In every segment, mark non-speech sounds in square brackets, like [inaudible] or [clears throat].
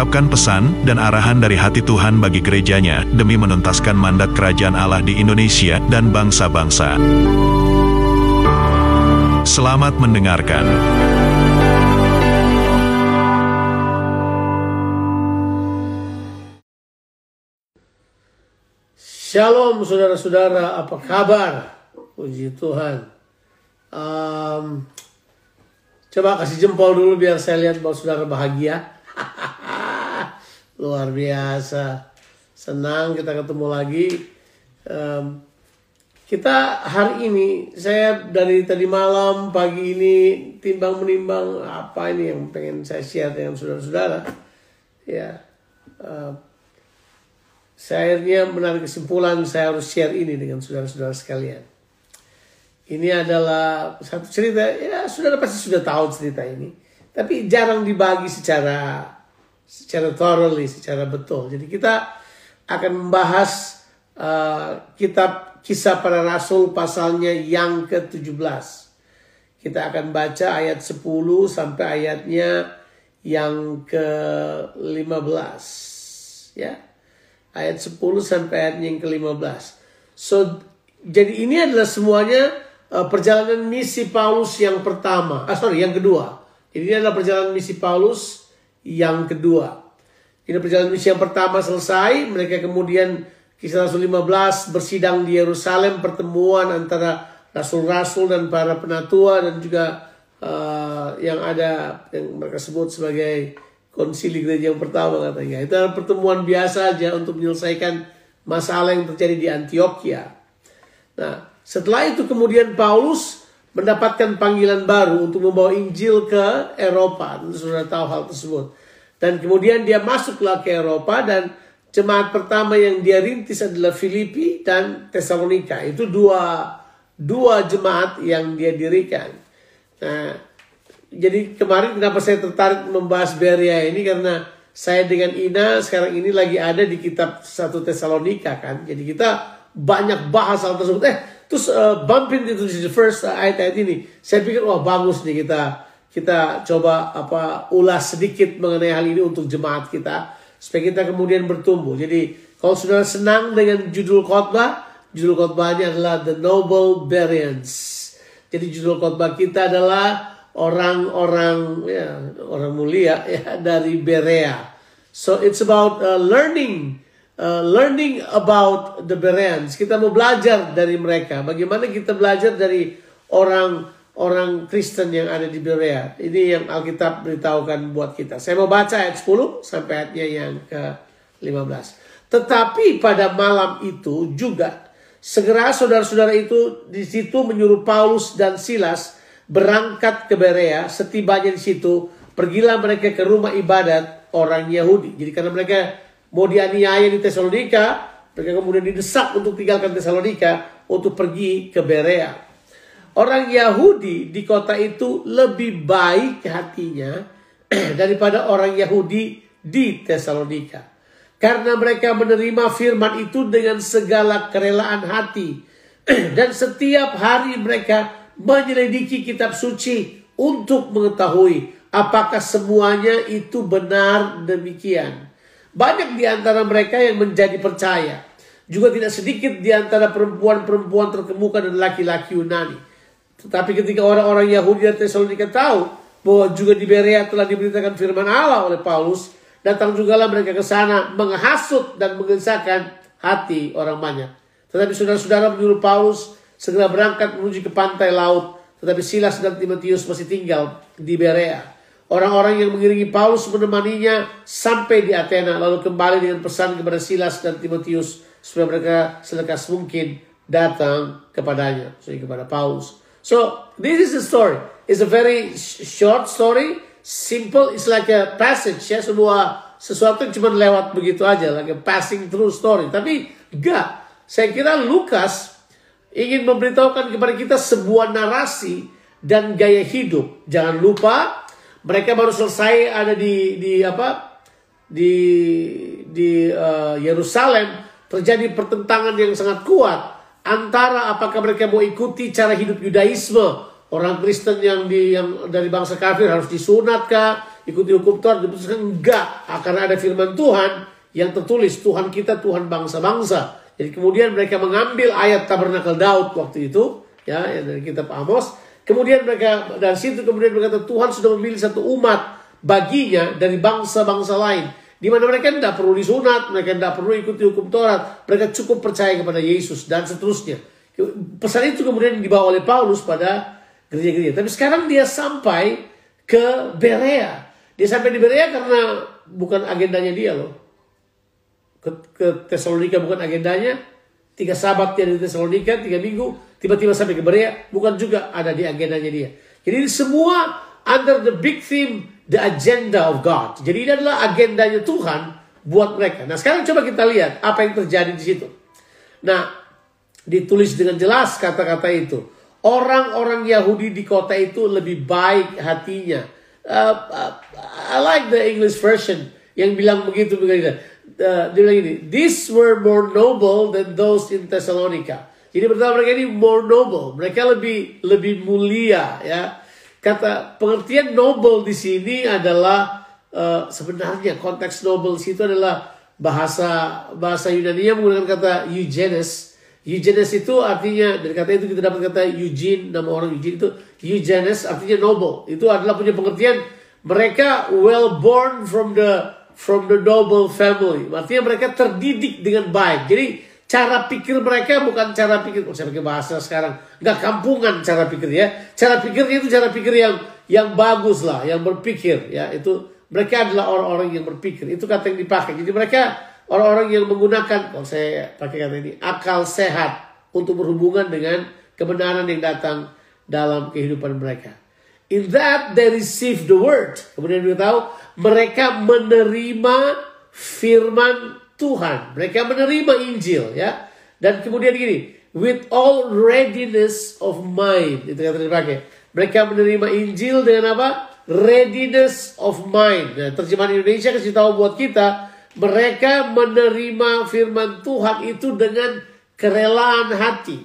mengungkapkan pesan dan arahan dari hati Tuhan bagi gerejanya demi menuntaskan mandat kerajaan Allah di Indonesia dan bangsa-bangsa. Selamat mendengarkan. Shalom saudara-saudara, apa kabar? Puji Tuhan. Um, coba kasih jempol dulu biar saya lihat bahwa saudara bahagia. Luar biasa. Senang kita ketemu lagi. Um, kita hari ini, saya dari tadi malam, pagi ini, timbang menimbang apa ini yang pengen saya share dengan saudara-saudara. Ya, uh, saya akhirnya menarik kesimpulan saya harus share ini dengan saudara-saudara sekalian. Ini adalah satu cerita, ya saudara pasti sudah tahu cerita ini. Tapi jarang dibagi secara secara thoroughly, secara betul. Jadi kita akan membahas uh, kitab kisah para rasul pasalnya yang ke-17. Kita akan baca ayat 10 sampai ayatnya yang ke-15. Ya. Ayat 10 sampai ayatnya yang ke-15. So jadi ini adalah semuanya uh, perjalanan misi Paulus yang pertama. Ah sorry, yang kedua. Jadi ini adalah perjalanan misi Paulus yang kedua. Ini perjalanan misi yang pertama selesai, mereka kemudian Kisah Rasul 15 bersidang di Yerusalem, pertemuan antara rasul-rasul dan para penatua dan juga uh, yang ada yang mereka sebut sebagai konsili gereja yang pertama katanya. Itu adalah pertemuan biasa aja untuk menyelesaikan masalah yang terjadi di Antioquia. Nah, setelah itu kemudian Paulus mendapatkan panggilan baru untuk membawa Injil ke Eropa. Tentu sudah tahu hal tersebut. Dan kemudian dia masuklah ke Eropa dan Jemaat pertama yang dia rintis adalah Filipi dan Tesalonika. Itu dua dua jemaat yang dia dirikan. Nah, jadi kemarin kenapa saya tertarik membahas Beria ini karena saya dengan Ina sekarang ini lagi ada di kitab satu Tesalonika kan. Jadi kita banyak bahas hal tersebut. Eh, terus uh, bumping into the first ayat-ayat ini. Saya pikir wah bagus nih kita kita coba apa ulas sedikit mengenai hal ini untuk jemaat kita supaya kita kemudian bertumbuh. Jadi kalau saudara senang dengan judul khotbah, judul khotbahnya adalah The Noble Bereans. Jadi judul khotbah kita adalah orang-orang ya orang mulia ya dari Berea. So it's about uh, learning uh, learning about the Bereans. Kita mau belajar dari mereka. Bagaimana kita belajar dari orang orang Kristen yang ada di Berea. Ini yang Alkitab beritahukan buat kita. Saya mau baca ayat 10 sampai ayatnya yang ke-15. Tetapi pada malam itu juga segera saudara-saudara itu di situ menyuruh Paulus dan Silas berangkat ke Berea. Setibanya di situ, pergilah mereka ke rumah ibadat orang Yahudi. Jadi karena mereka mau dianiaya di Tesalonika, mereka kemudian didesak untuk tinggalkan Tesalonika untuk pergi ke Berea. Orang Yahudi di kota itu lebih baik hatinya [clears throat] daripada orang Yahudi di Tesalonika. Karena mereka menerima firman itu dengan segala kerelaan hati. [clears throat] Dan setiap hari mereka menyelidiki kitab suci untuk mengetahui apakah semuanya itu benar demikian. Banyak di antara mereka yang menjadi percaya. Juga tidak sedikit di antara perempuan-perempuan terkemuka dan laki-laki Yunani. Tetapi ketika orang-orang Yahudi dan Tesalonika tahu bahwa juga di Berea telah diberitakan firman Allah oleh Paulus, datang juga lah mereka ke sana menghasut dan mengesahkan hati orang banyak. Tetapi saudara-saudara menyuruh Paulus segera berangkat menuju ke pantai laut, tetapi Silas dan Timotius masih tinggal di Berea. Orang-orang yang mengiringi Paulus menemaninya sampai di Athena, lalu kembali dengan pesan kepada Silas dan Timotius supaya mereka selekas mungkin datang kepadanya, jadi kepada Paulus. So this is the story. It's a very short story, simple. It's like a passage ya, sebuah sesuatu yang cuma lewat begitu aja, like a passing through story. Tapi enggak. Saya kira Lukas ingin memberitahukan kepada kita sebuah narasi dan gaya hidup. Jangan lupa mereka baru selesai ada di di apa? Di di uh, Yerusalem terjadi pertentangan yang sangat kuat antara apakah mereka mau ikuti cara hidup Yudaisme orang Kristen yang di yang dari bangsa kafir harus disunat kah ikuti hukum Taurat diputuskan enggak akan ada firman Tuhan yang tertulis Tuhan kita Tuhan bangsa-bangsa. Jadi kemudian mereka mengambil ayat tabernakel Daud waktu itu ya yang dari kitab Amos kemudian mereka dari situ kemudian berkata Tuhan sudah memilih satu umat baginya dari bangsa-bangsa lain di mana mereka tidak perlu disunat, mereka tidak perlu ikuti hukum Taurat, mereka cukup percaya kepada Yesus dan seterusnya. Pesan itu kemudian dibawa oleh Paulus pada gereja-gereja. Tapi sekarang dia sampai ke Berea. Dia sampai di Berea karena bukan agendanya dia loh. Ke, Tesalonika bukan agendanya. Tiga sahabat dia di Tesalonika, tiga minggu, tiba-tiba sampai ke Berea, bukan juga ada di agendanya dia. Jadi semua under the big theme the agenda of God. Jadi ini adalah agendanya Tuhan buat mereka. Nah sekarang coba kita lihat apa yang terjadi di situ. Nah ditulis dengan jelas kata-kata itu. Orang-orang Yahudi di kota itu lebih baik hatinya. Uh, uh, I like the English version yang bilang begitu begitu. Uh, dia bilang ini, these were more noble than those in Thessalonica. Jadi pertama mereka ini more noble, mereka lebih lebih mulia ya Kata pengertian noble di sini adalah uh, sebenarnya konteks noble di situ adalah bahasa bahasa Yunani yang menggunakan kata eugenes. Eugenes itu artinya dari kata itu kita dapat kata Eugene nama orang Eugene itu eugenes artinya noble. Itu adalah punya pengertian mereka well born from the from the noble family. Artinya mereka terdidik dengan baik. Jadi cara pikir mereka bukan cara pikir oh, saya pakai bahasa sekarang. Nggak kampungan cara pikir ya. Cara pikirnya itu cara pikir yang yang bagus lah yang berpikir ya. Itu mereka adalah orang-orang yang berpikir. Itu kata yang dipakai. Jadi mereka orang-orang yang menggunakan kalau saya pakai kata ini akal sehat untuk berhubungan dengan kebenaran yang datang dalam kehidupan mereka. In that they receive the word. Kemudian kita tahu mereka menerima firman Tuhan. Mereka menerima Injil ya. Dan kemudian gini, with all readiness of mind. Itu kata dipakai. Mereka menerima Injil dengan apa? Readiness of mind. Nah, terjemahan Indonesia kasih tahu buat kita, mereka menerima firman Tuhan itu dengan kerelaan hati.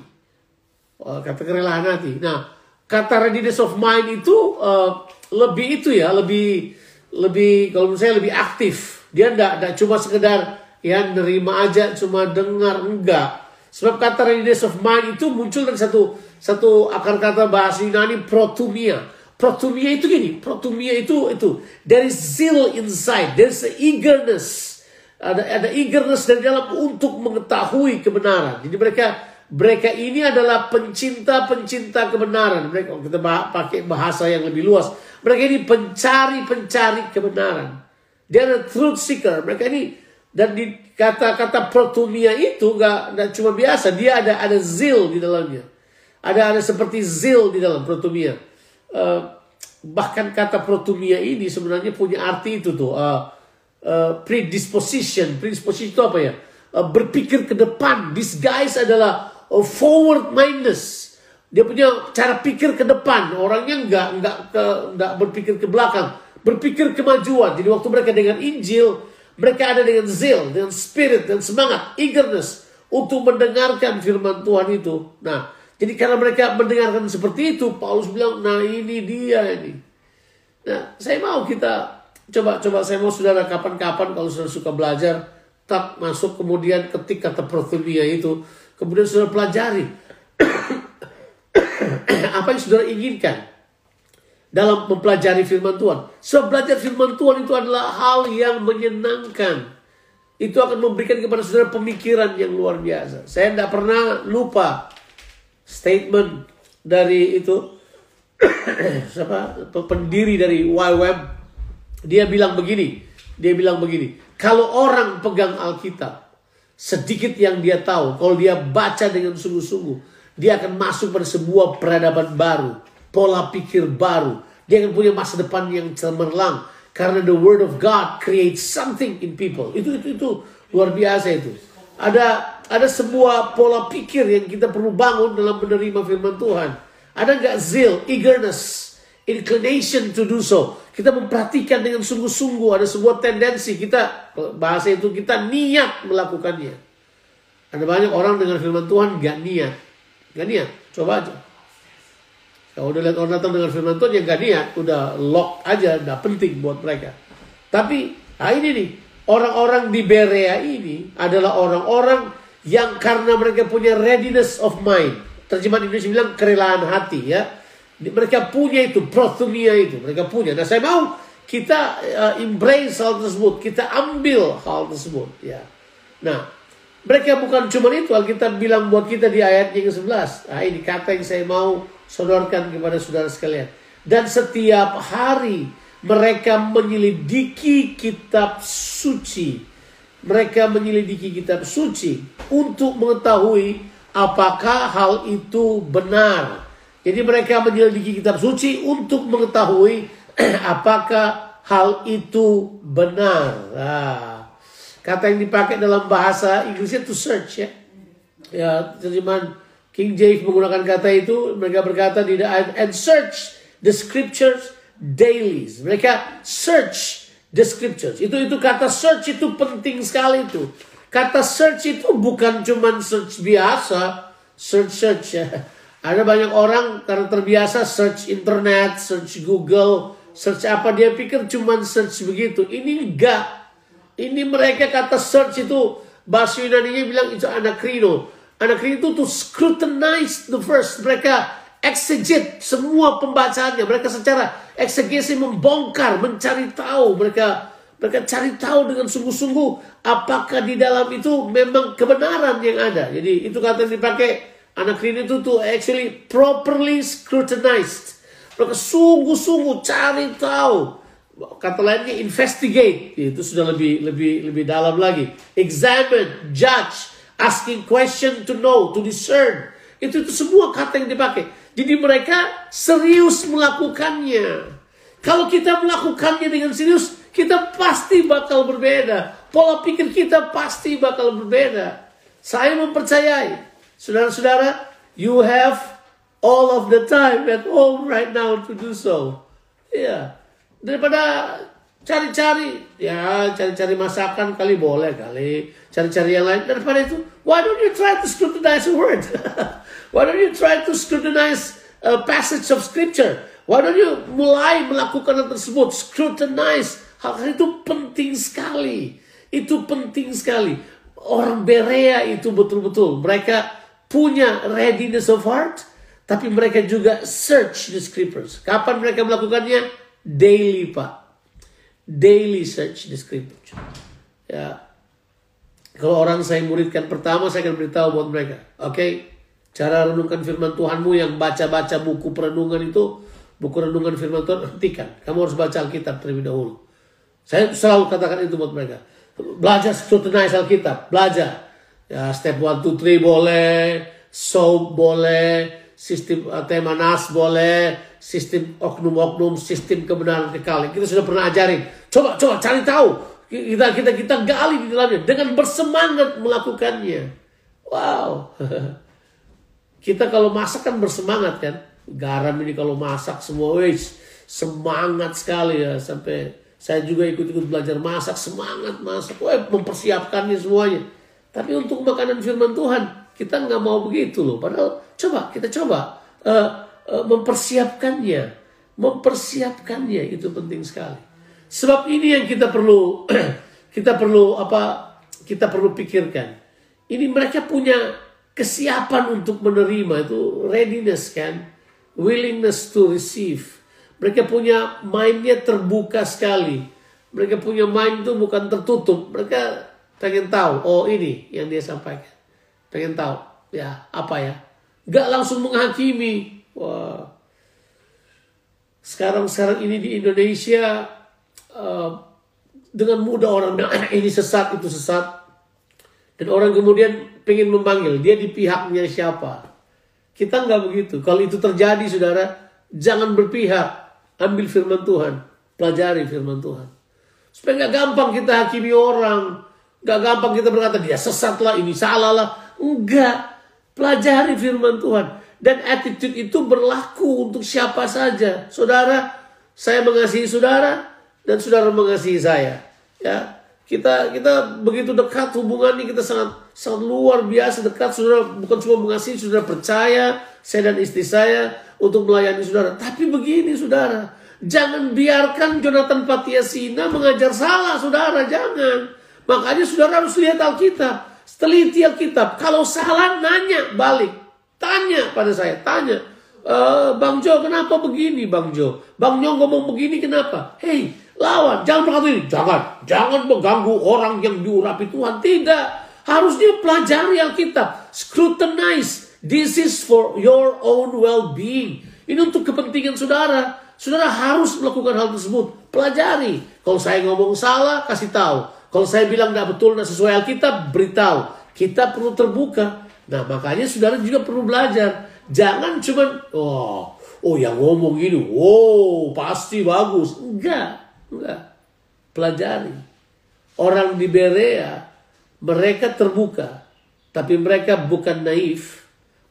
Oh, kata kerelaan hati. Nah, kata readiness of mind itu uh, lebih itu ya, lebih lebih kalau menurut saya lebih aktif. Dia tidak cuma sekedar ya nerima aja cuma dengar enggak sebab kata readiness of mind itu muncul dari satu satu akar kata bahasa Yunani protumia protumia itu gini protumia itu itu there is zeal inside there's a eagerness ada ada eagerness dari dalam untuk mengetahui kebenaran jadi mereka mereka ini adalah pencinta-pencinta kebenaran. Mereka kita pakai bahasa yang lebih luas. Mereka ini pencari-pencari kebenaran. Dia adalah truth seeker. Mereka ini dan di kata-kata protumia itu gak, gak cuma biasa, dia ada ada zil di dalamnya. Ada ada seperti zil di dalam protumia. Uh, bahkan kata protumia ini sebenarnya punya arti itu tuh uh, uh, predisposition. Predisposition itu apa ya? Uh, berpikir ke depan. This guys adalah uh, forward mindedness. Dia punya cara pikir ke depan. Orangnya nggak nggak nggak berpikir ke belakang, berpikir kemajuan. Jadi waktu mereka dengan Injil, mereka ada dengan zeal, dengan spirit, dan semangat, eagerness untuk mendengarkan firman Tuhan itu. Nah, jadi karena mereka mendengarkan seperti itu, Paulus bilang, nah ini dia ini. Nah, saya mau kita coba-coba saya mau saudara kapan-kapan kalau saudara suka belajar, tak masuk kemudian ketik kata prothumia itu, kemudian saudara pelajari [coughs] apa yang saudara inginkan dalam mempelajari firman Tuhan. Sebab belajar firman Tuhan itu adalah hal yang menyenangkan. Itu akan memberikan kepada saudara pemikiran yang luar biasa. Saya tidak pernah lupa statement dari itu [coughs] siapa pendiri dari YWAM dia bilang begini dia bilang begini kalau orang pegang Alkitab sedikit yang dia tahu kalau dia baca dengan sungguh-sungguh dia akan masuk pada sebuah peradaban baru pola pikir baru. Dia akan punya masa depan yang cemerlang. Karena the word of God creates something in people. Itu itu itu luar biasa itu. ada ada sebuah pola pikir yang kita perlu bangun dalam menerima firman Tuhan. Ada nggak zeal, eagerness, inclination to do so. Kita memperhatikan dengan sungguh-sungguh ada sebuah tendensi kita bahasa itu kita niat melakukannya. Ada banyak orang dengan firman Tuhan gak niat, gak niat. Coba aja. Kalau udah lihat orang datang dengan firman Tuhan yang gak niat, udah lock aja, udah penting buat mereka. Tapi, nah ini nih, orang-orang di Berea ini adalah orang-orang yang karena mereka punya readiness of mind. Terjemahan Indonesia bilang kerelaan hati ya mereka punya itu, prothumia itu. Mereka punya. Nah saya mau kita uh, embrace hal tersebut. Kita ambil hal tersebut. Ya. Nah, mereka bukan cuma itu. Alkitab bilang buat kita di ayat yang ke-11. Nah ini kata yang saya mau sodorkan kepada saudara sekalian. Dan setiap hari mereka menyelidiki kitab suci. Mereka menyelidiki kitab suci untuk mengetahui apakah hal itu benar jadi mereka menyelidiki kitab suci untuk mengetahui [clears throat] apakah hal itu benar. Nah, kata yang dipakai dalam bahasa Inggrisnya to search ya. Ya, terjemahan King James menggunakan kata itu, mereka berkata di and search the scriptures daily. Mereka search the scriptures. Itu itu kata search itu penting sekali itu. Kata search itu bukan cuma search biasa, search search ya ada banyak orang karena terbiasa search internet, search Google, search apa dia pikir cuma search begitu. Ini enggak. Ini mereka kata search itu bahasa Yunani bilang itu anakrino. Anakrino itu to scrutinize the verse. Mereka exegete semua pembacaannya. Mereka secara eksegesi membongkar, mencari tahu. Mereka mereka cari tahu dengan sungguh-sungguh apakah di dalam itu memang kebenaran yang ada. Jadi itu kata yang dipakai Anak ini itu tuh actually properly scrutinized. Mereka sungguh-sungguh cari tahu. Kata lainnya investigate. Itu sudah lebih lebih lebih dalam lagi. Examine, judge, asking question to know, to discern. Itu itu semua kata yang dipakai. Jadi mereka serius melakukannya. Kalau kita melakukannya dengan serius, kita pasti bakal berbeda. Pola pikir kita pasti bakal berbeda. Saya mempercayai Saudara-saudara, you have all of the time at home right now to do so. Iya. Daripada cari-cari, ya cari-cari masakan kali boleh kali. Cari-cari yang lain. Daripada itu, why don't you try to scrutinize a word? [laughs] why don't you try to scrutinize a passage of scripture? Why don't you mulai melakukan hal tersebut? Scrutinize. Hal-hal itu penting sekali. Itu penting sekali. Orang Berea itu betul-betul. Mereka punya readiness of heart, tapi mereka juga search the scriptures. Kapan mereka melakukannya? Daily, Pak. Daily search the scriptures. Ya. Kalau orang saya muridkan pertama, saya akan beritahu buat mereka. Oke? Okay? Cara renungkan firman Tuhanmu yang baca-baca buku perenungan itu, buku renungan firman Tuhan, hentikan. Kamu harus baca Alkitab terlebih dahulu. Saya selalu katakan itu buat mereka. Belajar scrutinize Alkitab, belajar. Ya, step 1, 2, 3 boleh, soap boleh, sistem uh, tema nas boleh, sistem oknum-oknum, sistem kebenaran kekal. Kita sudah pernah ajarin. Coba, coba cari tahu. Kita kita kita gali di dalamnya dengan bersemangat melakukannya. Wow. [laughs] kita kalau masak kan bersemangat kan. Garam ini kalau masak semua wis semangat sekali ya sampai saya juga ikut-ikut belajar masak semangat masak. Wah, mempersiapkannya semuanya. Tapi untuk makanan firman Tuhan, kita nggak mau begitu loh. Padahal coba, kita coba uh, uh, mempersiapkannya. Mempersiapkannya itu penting sekali. Sebab ini yang kita perlu [clears throat] kita perlu apa? Kita perlu pikirkan. Ini mereka punya kesiapan untuk menerima itu readiness kan, willingness to receive. Mereka punya mindnya terbuka sekali. Mereka punya mind itu bukan tertutup. Mereka pengen tahu oh ini yang dia sampaikan pengen tahu ya apa ya Gak langsung menghakimi wah sekarang sekarang ini di Indonesia uh, dengan mudah orang bilang ah, ini sesat itu sesat dan orang kemudian pengen memanggil dia di pihaknya siapa kita nggak begitu kalau itu terjadi saudara jangan berpihak ambil firman Tuhan pelajari firman Tuhan supaya nggak gampang kita hakimi orang Gak gampang kita berkata dia sesat lah, ini salah lah. Enggak. Pelajari firman Tuhan. Dan attitude itu berlaku untuk siapa saja. Saudara, saya mengasihi saudara dan saudara mengasihi saya. Ya, kita kita begitu dekat hubungan ini kita sangat sangat luar biasa dekat. Saudara bukan cuma mengasihi saudara percaya saya dan istri saya untuk melayani saudara. Tapi begini saudara jangan biarkan Jonathan Patiasina mengajar salah saudara jangan. Makanya saudara harus lihat Alkitab teliti Alkitab. Kalau salah nanya balik. Tanya pada saya tanya e, Bang Jo kenapa begini Bang Jo? Bang Jo ngomong begini kenapa? Hei Lawan, jangan berkata jangan, jangan mengganggu orang yang diurapi Tuhan. Tidak, harusnya pelajari Alkitab, scrutinize. This is for your own well-being. Ini untuk kepentingan saudara. Saudara harus melakukan hal tersebut. Pelajari. Kalau saya ngomong salah, kasih tahu. Kalau saya bilang tidak betul, tidak sesuai Alkitab, beritahu. Kita perlu terbuka. Nah, makanya saudara juga perlu belajar. Jangan cuma, oh, oh yang ngomong ini, wow, pasti bagus. Enggak. Enggak. Pelajari. Orang di Berea, mereka terbuka. Tapi mereka bukan naif.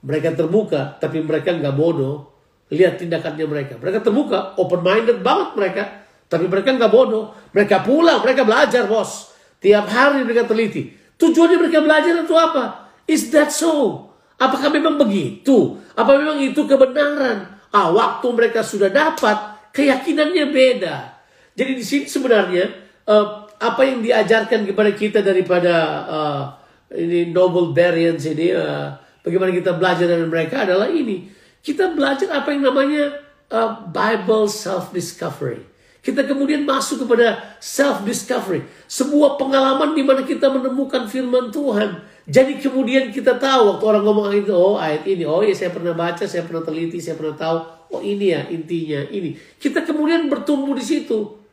Mereka terbuka, tapi mereka nggak bodoh. Lihat tindakannya mereka. Mereka terbuka, open-minded banget mereka. Tapi mereka nggak bodoh. Mereka pulang, mereka belajar bos. Tiap hari mereka teliti. Tujuannya mereka belajar itu apa? Is that so? Apakah memang begitu? Apa memang itu kebenaran? Ah, waktu mereka sudah dapat, keyakinannya beda. Jadi di sini sebenarnya uh, apa yang diajarkan kepada kita daripada uh, ini noble variants ini uh, bagaimana kita belajar dari mereka adalah ini kita belajar apa yang namanya uh, Bible self discovery. Kita kemudian masuk kepada self discovery, sebuah pengalaman di mana kita menemukan firman Tuhan. Jadi kemudian kita tahu waktu orang ngomong itu, oh ayat ini, oh ya saya pernah baca, saya pernah teliti, saya pernah tahu, oh ini ya intinya ini. Kita kemudian bertumbuh di situ.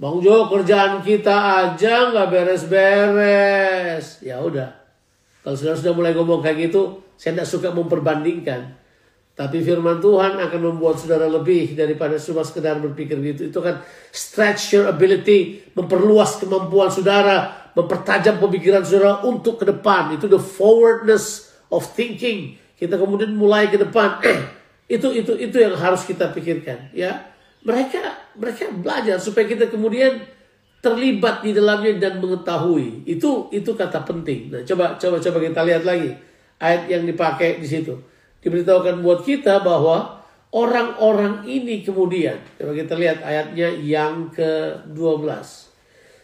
Bang Jo kerjaan kita aja nggak beres-beres. Ya udah. Kalau sudah sudah mulai ngomong kayak gitu, saya tidak suka memperbandingkan. Tapi firman Tuhan akan membuat saudara lebih daripada cuma sekedar berpikir gitu. Itu kan stretch your ability, memperluas kemampuan saudara, mempertajam pemikiran saudara untuk ke depan. Itu the forwardness of thinking. Kita kemudian mulai ke depan. [clears throat] itu itu itu yang harus kita pikirkan, ya mereka mereka belajar supaya kita kemudian terlibat di dalamnya dan mengetahui. Itu itu kata penting. Nah, coba coba coba kita lihat lagi ayat yang dipakai di situ. Diberitahukan buat kita bahwa orang-orang ini kemudian coba kita lihat ayatnya yang ke-12.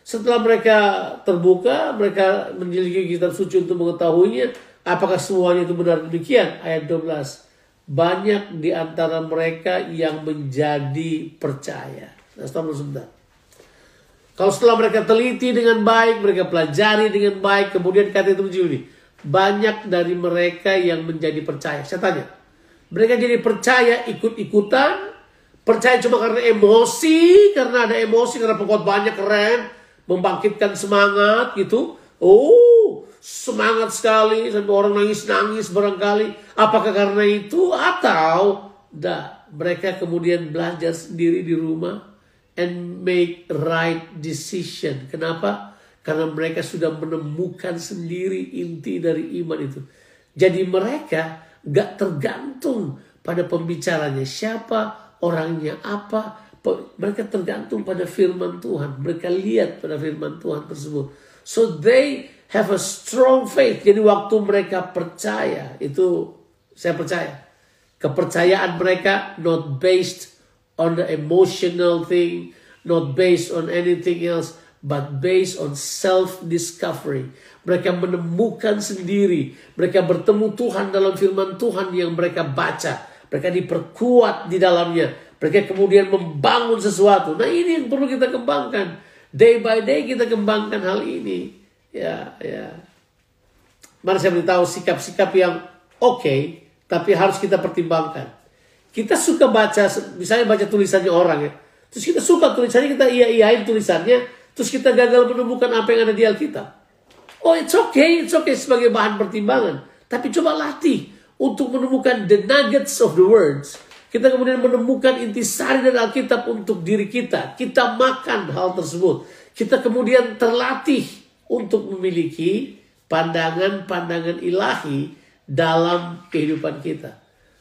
Setelah mereka terbuka, mereka menjeliki kitab suci untuk mengetahuinya, apakah semuanya itu benar demikian? Ayat 12 banyak di antara mereka yang menjadi percaya. Nah, stop sebentar. Kalau setelah mereka teliti dengan baik, mereka pelajari dengan baik, kemudian kata itu begini, banyak dari mereka yang menjadi percaya. Saya tanya, mereka jadi percaya ikut-ikutan, percaya cuma karena emosi, karena ada emosi, karena pokok banyak keren, membangkitkan semangat gitu. Oh, semangat sekali sampai orang nangis-nangis barangkali. Apakah karena itu atau dah mereka kemudian belajar sendiri di rumah and make right decision. Kenapa? Karena mereka sudah menemukan sendiri inti dari iman itu. Jadi mereka gak tergantung pada pembicaranya siapa, orangnya apa. Mereka tergantung pada firman Tuhan. Mereka lihat pada firman Tuhan tersebut. So they have a strong faith. Jadi waktu mereka percaya, itu saya percaya. Kepercayaan mereka not based on the emotional thing, not based on anything else, but based on self-discovery. Mereka menemukan sendiri. Mereka bertemu Tuhan dalam firman Tuhan yang mereka baca. Mereka diperkuat di dalamnya. Mereka kemudian membangun sesuatu. Nah ini yang perlu kita kembangkan. Day by day kita kembangkan hal ini ya ya. Mana saya beritahu sikap-sikap yang oke okay, tapi harus kita pertimbangkan. Kita suka baca misalnya baca tulisannya orang ya. Terus kita suka tulisannya kita iya iyain tulisannya terus kita gagal menemukan apa yang ada di Alkitab. Oh it's okay it's okay sebagai bahan pertimbangan. Tapi coba latih untuk menemukan the nuggets of the words. Kita kemudian menemukan intisari dari Alkitab untuk diri kita. Kita makan hal tersebut. Kita kemudian terlatih untuk memiliki pandangan-pandangan ilahi dalam kehidupan kita.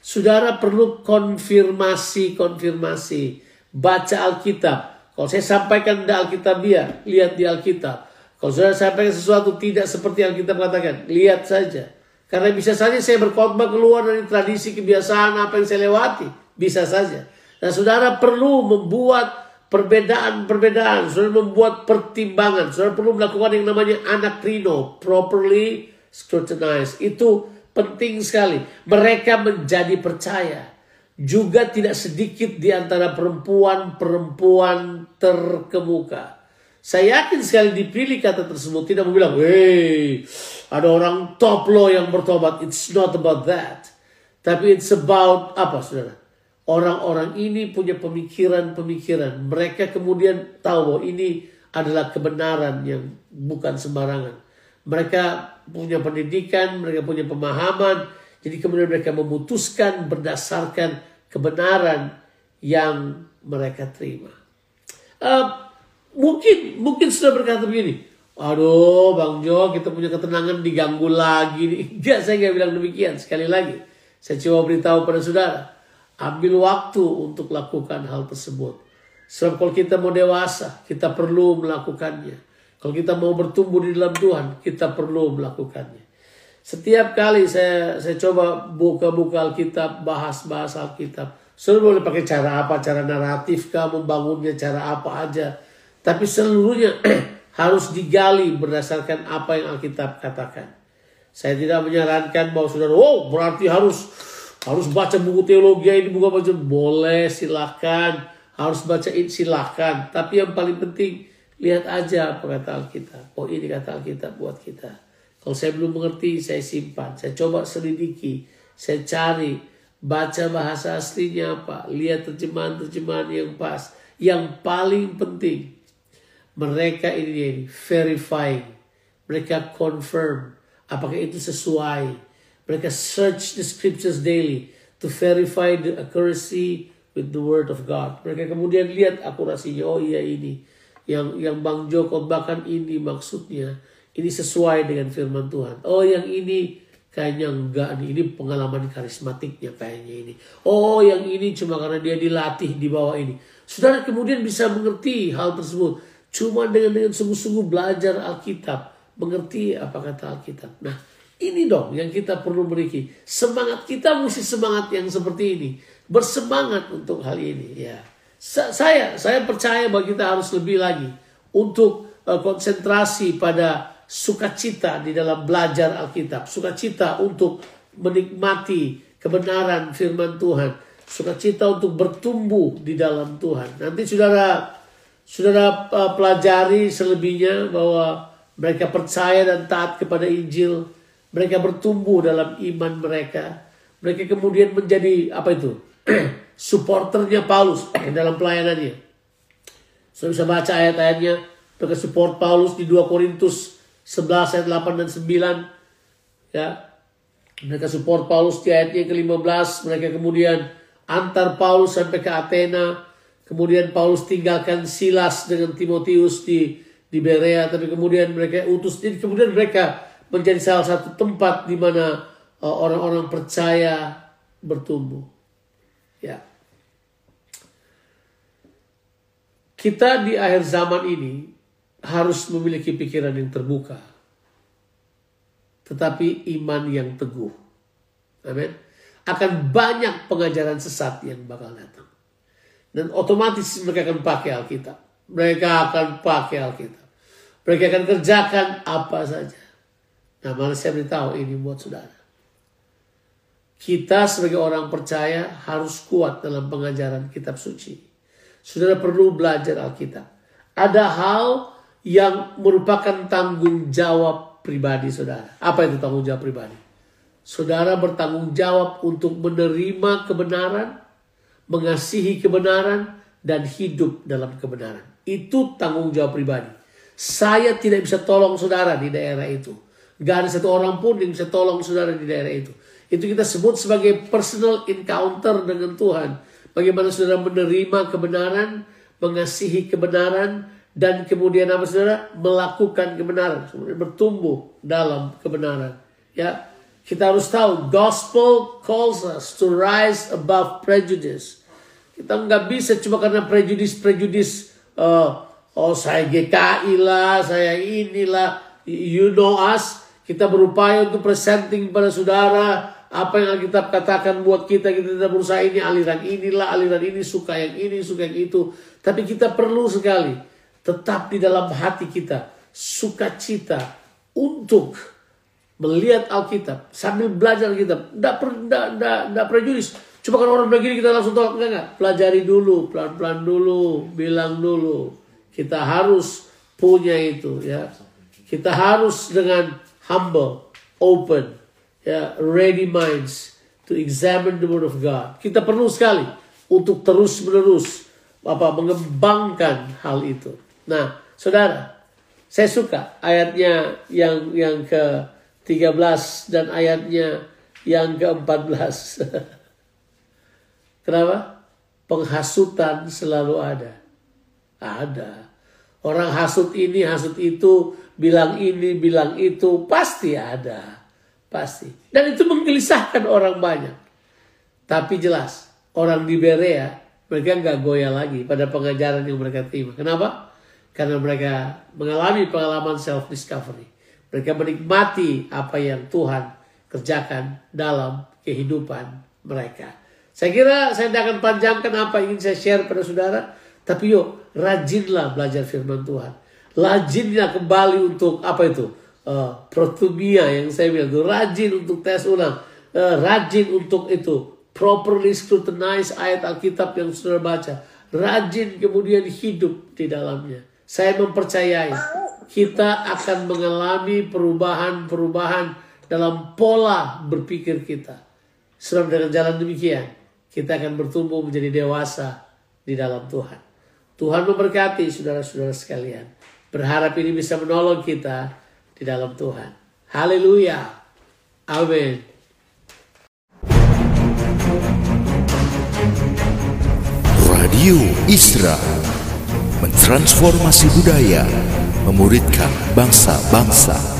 Saudara perlu konfirmasi-konfirmasi. Baca Alkitab. Kalau saya sampaikan di Alkitab ya, lihat di Alkitab. Kalau saudara sampaikan sesuatu tidak seperti yang kita katakan, lihat saja. Karena bisa saja saya berkhotbah keluar dari tradisi kebiasaan apa yang saya lewati. Bisa saja. Dan saudara perlu membuat perbedaan-perbedaan. Saudara membuat pertimbangan. Saudara perlu melakukan yang namanya anak trino. Properly scrutinize. Itu penting sekali. Mereka menjadi percaya. Juga tidak sedikit di antara perempuan-perempuan terkemuka. Saya yakin sekali dipilih kata tersebut tidak mau bilang, hey, ada orang top lo yang bertobat. It's not about that. Tapi it's about apa saudara? Orang-orang ini punya pemikiran-pemikiran. Mereka kemudian tahu bahwa ini adalah kebenaran yang bukan sembarangan. Mereka punya pendidikan, mereka punya pemahaman, jadi kemudian mereka memutuskan berdasarkan kebenaran yang mereka terima. Uh, mungkin mungkin sudah berkata begini, aduh Bang Jo kita punya ketenangan diganggu lagi. [laughs] Enggak, saya nggak bilang demikian. Sekali lagi, saya coba beritahu pada saudara, ambil waktu untuk lakukan hal tersebut. Sebab kalau kita mau dewasa, kita perlu melakukannya. Kalau kita mau bertumbuh di dalam Tuhan, kita perlu melakukannya. Setiap kali saya saya coba buka-buka Alkitab, bahas-bahas Alkitab. Seluruh boleh pakai cara apa, cara naratif kah, membangunnya cara apa aja. Tapi seluruhnya [clears throat] harus digali berdasarkan apa yang Alkitab katakan. Saya tidak menyarankan bahwa saudara, oh berarti harus harus baca buku teologi ini buku baca boleh silahkan harus bacain silahkan tapi yang paling penting Lihat aja apa kata Alkitab. Oh ini kata Alkitab buat kita. Kalau saya belum mengerti, saya simpan. Saya coba selidiki. Saya cari. Baca bahasa aslinya apa. Lihat terjemahan-terjemahan yang pas. Yang paling penting. Mereka ini, ini verifying. Mereka confirm. Apakah itu sesuai. Mereka search the scriptures daily. To verify the accuracy with the word of God. Mereka kemudian lihat akurasinya. Oh iya ini yang yang Bang Joko bahkan ini maksudnya ini sesuai dengan firman Tuhan. Oh yang ini kayaknya enggak nih, ini pengalaman karismatiknya kayaknya ini. Oh yang ini cuma karena dia dilatih di bawah ini. Saudara kemudian bisa mengerti hal tersebut. Cuma dengan dengan sungguh-sungguh belajar Alkitab. Mengerti apa kata Alkitab. Nah ini dong yang kita perlu memiliki. Semangat kita mesti semangat yang seperti ini. Bersemangat untuk hal ini ya saya saya percaya bahwa kita harus lebih lagi untuk uh, konsentrasi pada sukacita di dalam belajar Alkitab, sukacita untuk menikmati kebenaran firman Tuhan, sukacita untuk bertumbuh di dalam Tuhan. Nanti saudara saudara uh, pelajari selebihnya bahwa mereka percaya dan taat kepada Injil, mereka bertumbuh dalam iman mereka, mereka kemudian menjadi apa itu? [clears throat] supporternya Paulus dalam pelayanannya. Saya bisa baca ayat-ayatnya. Mereka support Paulus di 2 Korintus 11 ayat 8 dan 9. Ya. Mereka support Paulus di ayatnya ke-15. Mereka kemudian antar Paulus sampai ke Athena. Kemudian Paulus tinggalkan Silas dengan Timotius di di Berea. Tapi kemudian mereka utus. Jadi kemudian mereka menjadi salah satu tempat di mana uh, orang-orang percaya bertumbuh. Ya. Kita di akhir zaman ini harus memiliki pikiran yang terbuka. Tetapi iman yang teguh. Amin. Akan banyak pengajaran sesat yang bakal datang. Dan otomatis mereka akan pakai Alkitab. Mereka akan pakai Alkitab. Mereka akan kerjakan apa saja. Nah, malah saya beritahu ini buat saudara. Kita sebagai orang percaya harus kuat dalam pengajaran kitab suci. Saudara perlu belajar Alkitab. Ada hal yang merupakan tanggung jawab pribadi saudara. Apa itu tanggung jawab pribadi? Saudara bertanggung jawab untuk menerima kebenaran, mengasihi kebenaran, dan hidup dalam kebenaran. Itu tanggung jawab pribadi. Saya tidak bisa tolong saudara di daerah itu. Gak ada satu orang pun yang bisa tolong saudara di daerah itu. Itu kita sebut sebagai personal encounter dengan Tuhan. Bagaimana saudara menerima kebenaran, mengasihi kebenaran, dan kemudian apa saudara melakukan kebenaran, bertumbuh dalam kebenaran. Ya, kita harus tahu gospel calls us to rise above prejudice. Kita nggak bisa cuma karena prejudis-prejudis uh, oh saya GKI lah, saya inilah, you know us. Kita berupaya untuk presenting pada saudara apa yang Alkitab katakan buat kita, kita tidak berusaha ini aliran inilah, aliran ini suka yang ini, suka yang itu. Tapi kita perlu sekali tetap di dalam hati kita sukacita untuk melihat Alkitab sambil belajar Alkitab. Tidak tidak, prejudis. Cuma kan orang begini kita langsung tolak enggak enggak. Pelajari dulu, pelan-pelan dulu, bilang dulu. Kita harus punya itu ya. Kita harus dengan humble, open, ya, ready minds to examine the word of God. Kita perlu sekali untuk terus menerus apa mengembangkan hal itu. Nah, saudara, saya suka ayatnya yang yang ke 13 dan ayatnya yang ke-14. [laughs] Kenapa? Penghasutan selalu ada. Ada. Orang hasut ini, hasut itu, bilang ini, bilang itu, pasti ada. Pasti. Dan itu menggelisahkan orang banyak. Tapi jelas, orang di Berea, mereka nggak goyah lagi pada pengajaran yang mereka terima. Kenapa? Karena mereka mengalami pengalaman self-discovery. Mereka menikmati apa yang Tuhan kerjakan dalam kehidupan mereka. Saya kira saya tidak akan panjangkan apa yang ingin saya share pada saudara. Tapi yuk, rajinlah belajar firman Tuhan. Rajinlah kembali untuk apa itu? uh, protumia yang saya bilang itu rajin untuk tes ulang, uh, rajin untuk itu properly scrutinize ayat Alkitab yang sudah baca, rajin kemudian hidup di dalamnya. Saya mempercayai kita akan mengalami perubahan-perubahan dalam pola berpikir kita. Sebab dengan jalan demikian, kita akan bertumbuh menjadi dewasa di dalam Tuhan. Tuhan memberkati saudara-saudara sekalian. Berharap ini bisa menolong kita di dalam Tuhan. Haleluya. Amin. Radio Isra mentransformasi budaya, memuridkan bangsa-bangsa.